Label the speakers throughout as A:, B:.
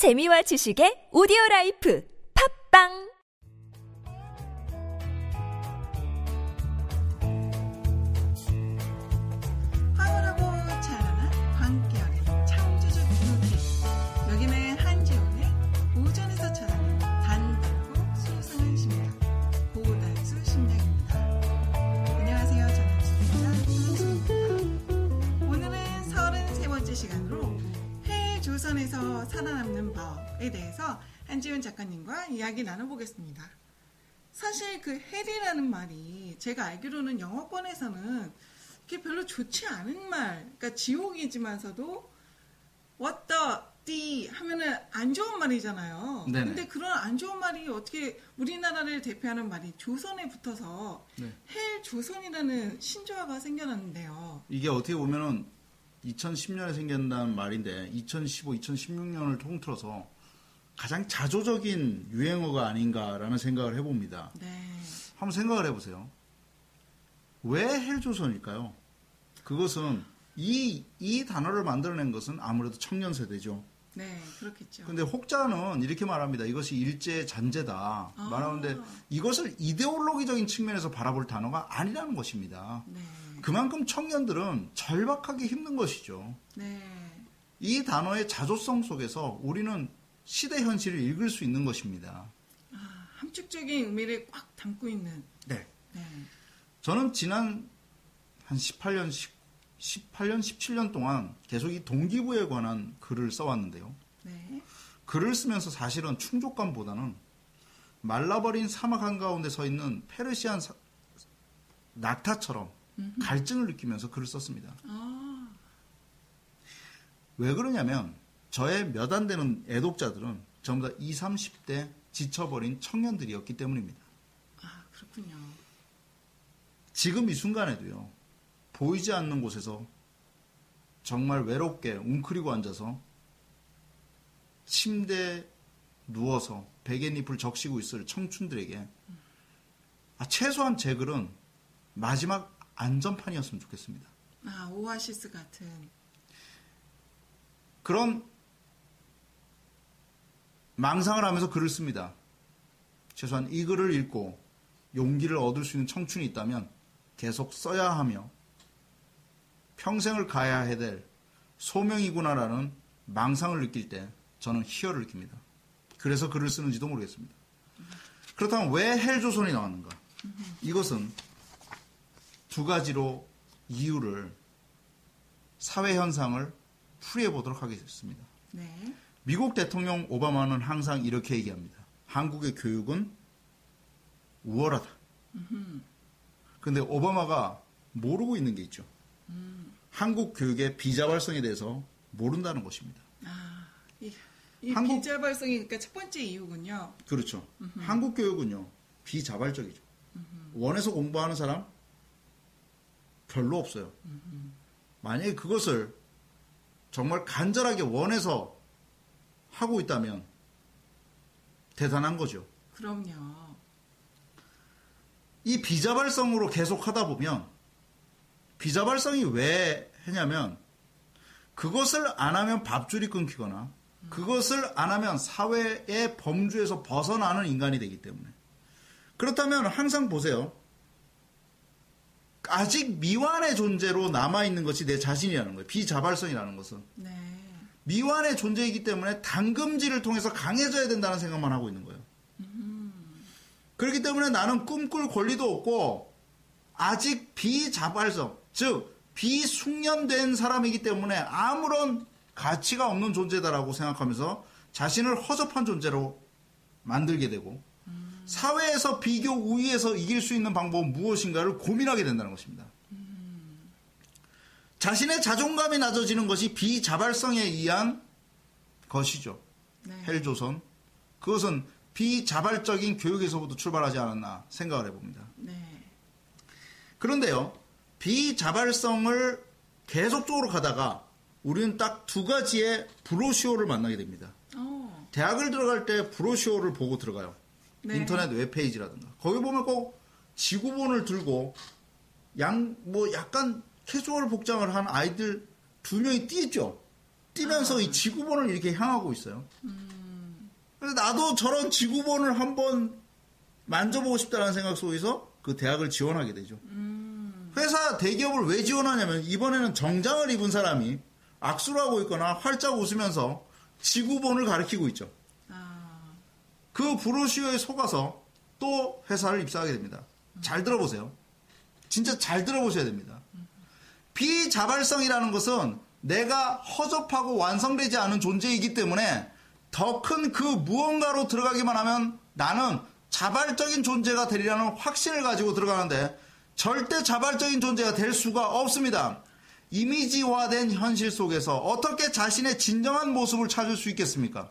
A: 재미와 지식의 오디오 라이프. 팝빵
B: 해외 조선에서 살아남는 법에 대해서 한지훈 작가님과 이야기 나눠보겠습니다 사실 그 헬이라는 말이 제가 알기로는 영어권에서는 그게 별로 좋지 않은 말, 그러니까 지옥이지만서도 what the, the 하면은 안 좋은 말이잖아요.
C: 네네.
B: 근데 그런 안 좋은 말이 어떻게 우리나라를 대표하는 말이 조선에 붙어서
C: 네.
B: 헬 조선이라는 신조어가 생겨났는데요.
C: 이게 어떻게 보면은 2010년에 생겼다는 말인데 2015, 2016년을 통틀어서 가장 자조적인 유행어가 아닌가라는 생각을 해봅니다.
B: 네.
C: 한번 생각을 해보세요. 왜 헬조선일까요? 그것은 이, 이 단어를 만들어낸 것은 아무래도 청년 세대죠.
B: 네, 그렇겠죠.
C: 근데 혹자는 이렇게 말합니다. 이것이 일제 잔재다.
B: 아.
C: 말하는데 이것을 이데올로기적인 측면에서 바라볼 단어가 아니라는 것입니다.
B: 네.
C: 그만큼 청년들은 절박하게 힘든 것이죠.
B: 네.
C: 이 단어의 자조성 속에서 우리는 시대 현실을 읽을 수 있는 것입니다.
B: 아, 함축적인 의미를 꽉 담고 있는.
C: 네.
B: 네.
C: 저는 지난 한 18년, 18년, 17년 동안 계속 이 동기부에 관한 글을 써왔는데요.
B: 네.
C: 글을 쓰면서 사실은 충족감보다는 말라버린 사막 한가운데 서 있는 페르시안 사- 낙타처럼 갈증을 느끼면서 글을 썼습니다.
B: 아,
C: 왜 그러냐면 저의 몇 안 되는 애독자들은 전부 다 20, 30대 지쳐버린 청년들이었기 때문입니다.
B: 아, 그렇군요.
C: 지금 이 순간에도요. 보이지 않는 곳에서 정말 외롭게 웅크리고 앉아서 침대에 누워서 베갯잎을 적시고 있을 청춘들에게 아, 최소한 제 글은 마지막 안전판이었으면 좋겠습니다.
B: 아, 오아시스 같은.
C: 그런 망상을 하면서 글을 씁니다. 최소한 이 글을 읽고 용기를 얻을 수 있는 청춘이 있다면 계속 써야 하며 평생을 가야 해야 될 소명이구나라는 망상을 느낄 때 저는 희열을 느낍니다. 그래서 글을 쓰는지도 모르겠습니다. 그렇다면 왜 헬조선이 나왔는가? 이것은 두 가지로 이유를 사회 현상을 풀이해 보도록 하겠습니다.
B: 네.
C: 미국 대통령 오바마는 항상 이렇게 얘기합니다. 한국의 교육은 우월하다. 근데 오바마가 모르고 있는 게 있죠. 한국 교육의 비자발성에 대해서 모른다는 것입니다.
B: 아, 이, 이
C: 한국-
B: 비자발성이 그러니까 첫 번째 이유군요.
C: 그렇죠. 한국 교육은요, 비자발적이죠. 원해서 공부하는 사람 별로 없어요. 만약에 그것을 정말 간절하게 원해서 하고 있다면 대단한 거죠.
B: 그럼요.
C: 이 비자발성으로 계속 하다 보면 비자발성이 왜 했냐면 그것을 안 하면 밥줄이 끊기거나 그것을 안 하면 사회의 범주에서 벗어나는 인간이 되기 때문에 그렇다면 항상 보세요. 아직 미완의 존재로 남아있는 것이 내 자신이라는 거예요. 비자발성이라는 것은.
B: 네.
C: 미완의 존재이기 때문에 당금질을 통해서 강해져야 된다는 생각만 하고 있는 거예요. 그렇기 때문에 나는 꿈꿀 권리도 없고 아직 비자발성, 즉 비숙련된 사람이기 때문에 아무런 가치가 없는 존재다라고 생각하면서 자신을 허접한 존재로 만들게 되고 사회에서 비교 우위에서 이길 수 있는 방법은 무엇인가를 고민하게 된다는 것입니다. 자신의 자존감이 낮아지는 것이 비자발성에 의한 것이죠.
B: 네.
C: 헬조선. 그것은 비자발적인 교육에서부터 출발하지 않았나 생각을 해봅니다.
B: 네.
C: 그런데요, 비자발성을 계속적으로 가다가 우리는 딱 두 가지의 브로시오를 만나게 됩니다.
B: 어.
C: 대학을 들어갈 때 브로시오를 보고 들어가요.
B: 네.
C: 인터넷 웹페이지라든가. 거기 보면 꼭 지구본을 들고 양, 뭐 약간 캐주얼 복장을 한 아이들 두 명이 뛰죠. 뛰면서 이 지구본을 이렇게 향하고 있어요. 그래서 나도 저런 지구본을 한번 만져보고 싶다는 생각 속에서 그 대학을 지원하게 되죠. 회사 대기업을 왜 지원하냐면 이번에는 정장을 입은 사람이 악수를 하고 있거나 활짝 웃으면서 지구본을 가리키고 있죠.
B: 아,
C: 그 브로슈어에 속아서 또 회사를 입사하게 됩니다. 잘 들어보세요. 진짜 잘 들어보셔야 됩니다. 비자발성이라는 것은 내가 허접하고 완성되지 않은 존재이기 때문에 더 큰 그 무언가로 들어가기만 하면 나는 자발적인 존재가 되리라는 확신을 가지고 들어가는데 절대 자발적인 존재가 될 수가 없습니다. 이미지화된 현실 속에서 어떻게 자신의 진정한 모습을 찾을 수 있겠습니까?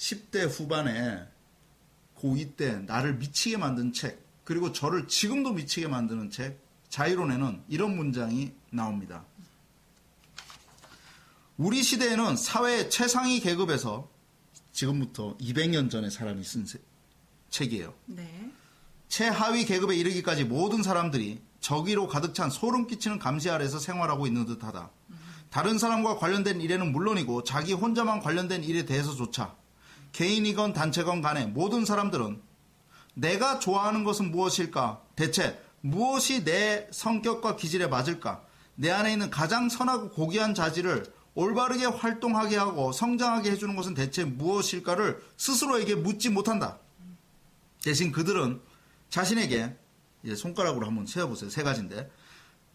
C: 10대 후반에 고2 때 나를 미치게 만든 책, 그리고 저를 지금도 미치게 만드는 책, 자유론에는 이런 문장이 나옵니다. 우리 시대에는 사회의 최상위 계급에서 지금부터 200년 전에 사람이 쓴 세- 책이에요.
B: 네.
C: 최하위 계급에 이르기까지 모든 사람들이 저기로 가득 찬 소름 끼치는 감시 아래서 생활하고 있는 듯하다. 다른 사람과 관련된 일에는 물론이고 자기 혼자만 관련된 일에 대해서조차 개인이건 단체건 간에 모든 사람들은 내가 좋아하는 것은 무엇일까? 대체 무엇이 내 성격과 기질에 맞을까? 내 안에 있는 가장 선하고 고귀한 자질을 올바르게 활동하게 하고 성장하게 해주는 것은 대체 무엇일까를 스스로에게 묻지 못한다. 대신 그들은 자신에게 이제 손가락으로 한번 세어보세요. 세 가지인데.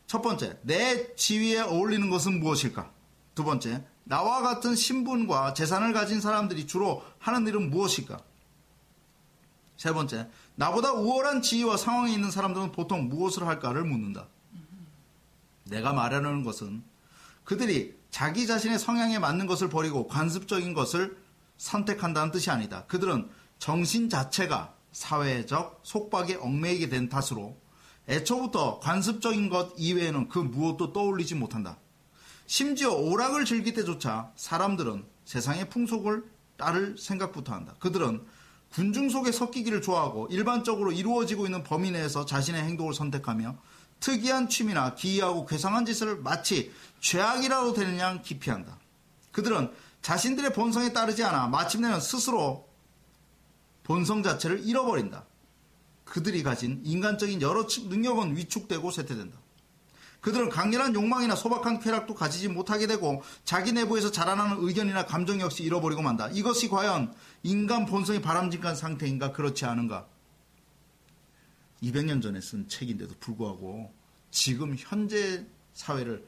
C: 첫 번째, 내 지위에 어울리는 것은 무엇일까? 두 번째, 나와 같은 신분과 재산을 가진 사람들이 주로 하는 일은 무엇일까? 세 번째, 나보다 우월한 지위와 상황에 있는 사람들은 보통 무엇을 할까를 묻는다. 내가 말하는 것은 그들이 자기 자신의 성향에 맞는 것을 버리고 관습적인 것을 선택한다는 뜻이 아니다. 그들은 정신 자체가 사회적 속박에 얽매이게 된 탓으로 애초부터 관습적인 것 이외에는 그 무엇도 떠올리지 못한다. 심지어 오락을 즐길 때조차 사람들은 세상의 풍속을 따를 생각부터 한다. 그들은 군중 속에 섞이기를 좋아하고 일반적으로 이루어지고 있는 범위 내에서 자신의 행동을 선택하며 특이한 취미나 기이하고 괴상한 짓을 마치 죄악이라도 되는 양 기피한다. 그들은 자신들의 본성에 따르지 않아 마침내는 스스로 본성 자체를 잃어버린다. 그들이 가진 인간적인 여러 측 능력은 위축되고 쇠퇴된다. 그들은 강렬한 욕망이나 소박한 쾌락도 가지지 못하게 되고 자기 내부에서 자라나는 의견이나 감정 역시 잃어버리고 만다. 이것이 과연 인간 본성이 바람직한 상태인가 그렇지 않은가? 200년 전에 쓴 책인데도 불구하고 지금 현재 사회를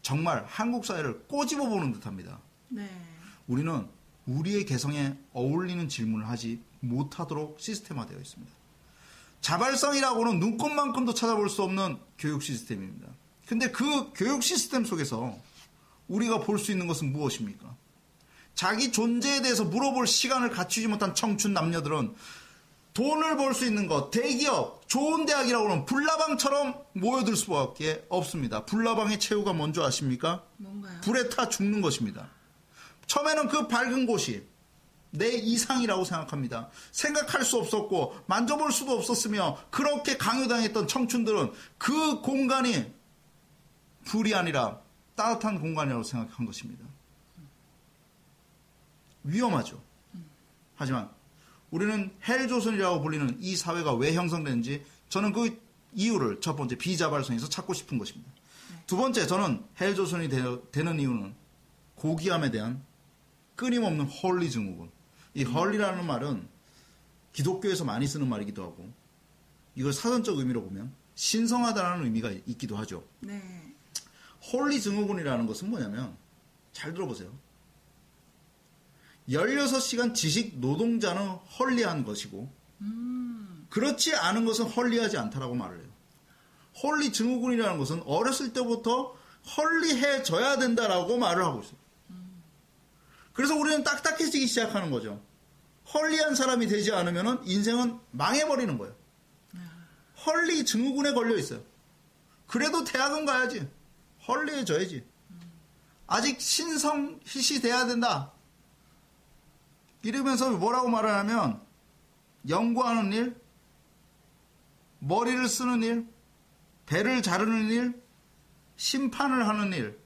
C: 정말 한국 사회를 꼬집어 보는 듯합니다.
B: 네.
C: 우리는 우리의 개성에 어울리는 질문을 하지 못하도록 시스템화되어 있습니다. 자발성이라고는 눈꽃만큼도 찾아볼 수 없는 교육 시스템입니다. 근데 그 교육 시스템 속에서 우리가 볼 수 있는 것은 무엇입니까? 자기 존재에 대해서 물어볼 시간을 갖추지 못한 청춘 남녀들은 돈을 벌 수 있는 것, 대기업, 좋은 대학이라고 하면 불나방처럼 모여들 수밖에 없습니다. 불나방의 최후가 뭔지 아십니까?
B: 뭔가요?
C: 불에 타 죽는 것입니다. 처음에는 그 밝은 곳이 내 이상이라고 생각합니다. 생각할 수 없었고 만져볼 수도 없었으며 그렇게 강요당했던 청춘들은 그 공간이 불이 아니라 따뜻한 공간이라고 생각한 것입니다. 위험하죠. 하지만 우리는 헬조선이라고 불리는 이 사회가 왜 형성되는지 저는 그 이유를 첫 번째 비자발성에서 찾고 싶은 것입니다. 두 번째 저는 헬조선이 되, 는 이유는 고귀함에 대한 끊임없는 holy 증후군. 이 holy라는 말은 기독교에서 많이 쓰는 말이기도 하고 이걸 사전적 의미로 보면 신성하다는 의미가 있기도 하죠.
B: 네.
C: holy 증후군이라는 것은 뭐냐면 잘 들어보세요. 16시간 지식 노동자는 holy한 것이고 그렇지 않은 것은 holy하지 않다라고 말을 해요. 헐리 증후군이라는 것은 어렸을 때부터 헐리해져야 된다라고 말을 하고 있어요. 그래서 우리는 딱딱해지기 시작하는 거죠. 헐리한 사람이 되지 않으면 인생은 망해버리는 거예요. 헐리 증후군에 걸려 있어요. 그래도 대학은 가야지. 헐리해져야지. 아직 신성 힐시 돼야 된다. 이러면서 뭐라고 말을 하면 연구하는 일, 머리를 쓰는 일, 배를 자르는 일, 심판을 하는 일,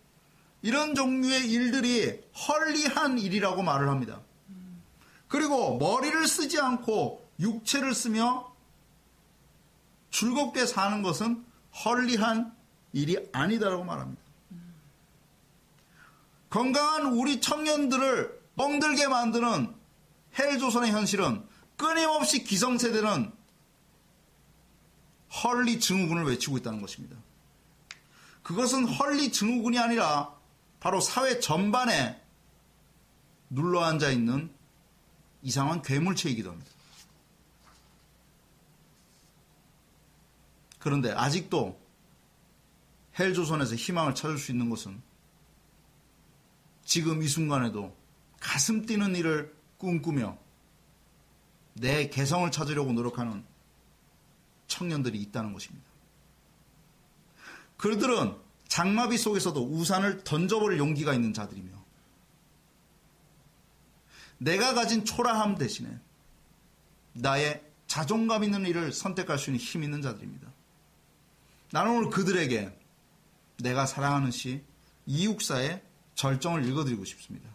C: 이런 종류의 일들이 헐리한 일이라고 말을 합니다. 그리고 머리를 쓰지 않고 육체를 쓰며 즐겁게 사는 것은 헐리한 일이 아니다라고 말합니다. 건강한 우리 청년들을 뻥들게 만드는 헬조선의 현실은 끊임없이 기성세대는 헐리 증후군을 외치고 있다는 것입니다. 그것은 헐리 증후군이 아니라 바로 사회 전반에 눌러 앉아 있는 이상한 괴물체이기도 합니다. 그런데 아직도 헬조선에서 희망을 찾을 수 있는 것은 지금 이 순간에도 가슴 뛰는 일을 꿈꾸며 내 개성을 찾으려고 노력하는 청년들이 있다는 것입니다. 그들은 장마비 속에서도 우산을 던져버릴 용기가 있는 자들이며 내가 가진 초라함 대신에 나의 자존감 있는 일을 선택할 수 있는 힘 있는 자들입니다. 나는 오늘 그들에게 내가 사랑하는 시 이육사의 절정을 읽어드리고 싶습니다.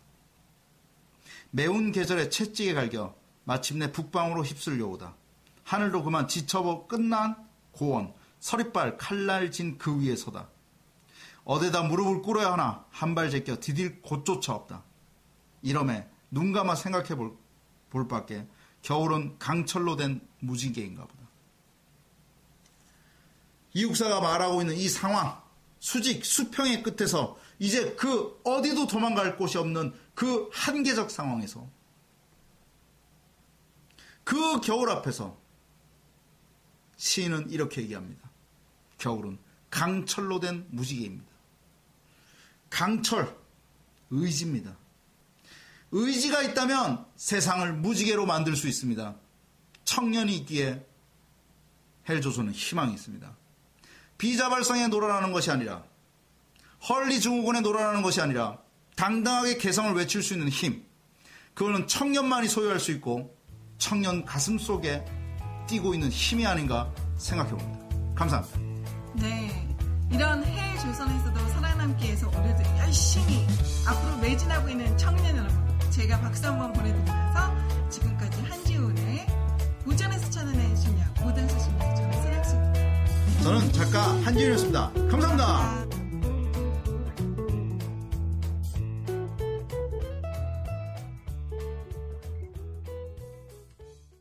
C: 매운 계절에 채찍에 갈겨 마침내 북방으로 휩쓸려오다. 하늘도 그만 지쳐버 끝난 고원 서리발 칼날 진 그 위에 서다. 어디다 무릎을 꿇어야 하나 한 발 제껴 디딜 곳조차 없다. 이러매 눈 감아 생각해 볼, 볼 밖에 겨울은 강철로 된 무지개인가 보다. 이육사가 말하고 있는 이 상황, 수직, 수평의 끝에서 이제 그 어디도 도망갈 곳이 없는 그 한계적 상황에서 그 겨울 앞에서 시인은 이렇게 얘기합니다. 겨울은 강철로 된 무지개입니다. 강철, 의지입니다. 의지가 있다면 세상을 무지개로 만들 수 있습니다. 청년이 있기에 헬조선은 희망이 있습니다. 비자발성에 놀아나는 것이 아니라 헐리 증후군에 놀아나는 것이 아니라 당당하게 개성을 외칠 수 있는 힘. 그거는 청년만이 소유할 수 있고 청년 가슴 속에 뛰고 있는 힘이 아닌가 생각해 봅니다. 감사합니다.
B: 네. 이런 해외 조선에서도 살아남기 위해서 오늘도 열심히 앞으로 매진하고 있는 청년 여러분. 제가 박수 한번 보내드리면서 지금까지 한지훈의 고전에서 찾아낸
C: 저는 작가 한지윤이었습니다. 감사합니다.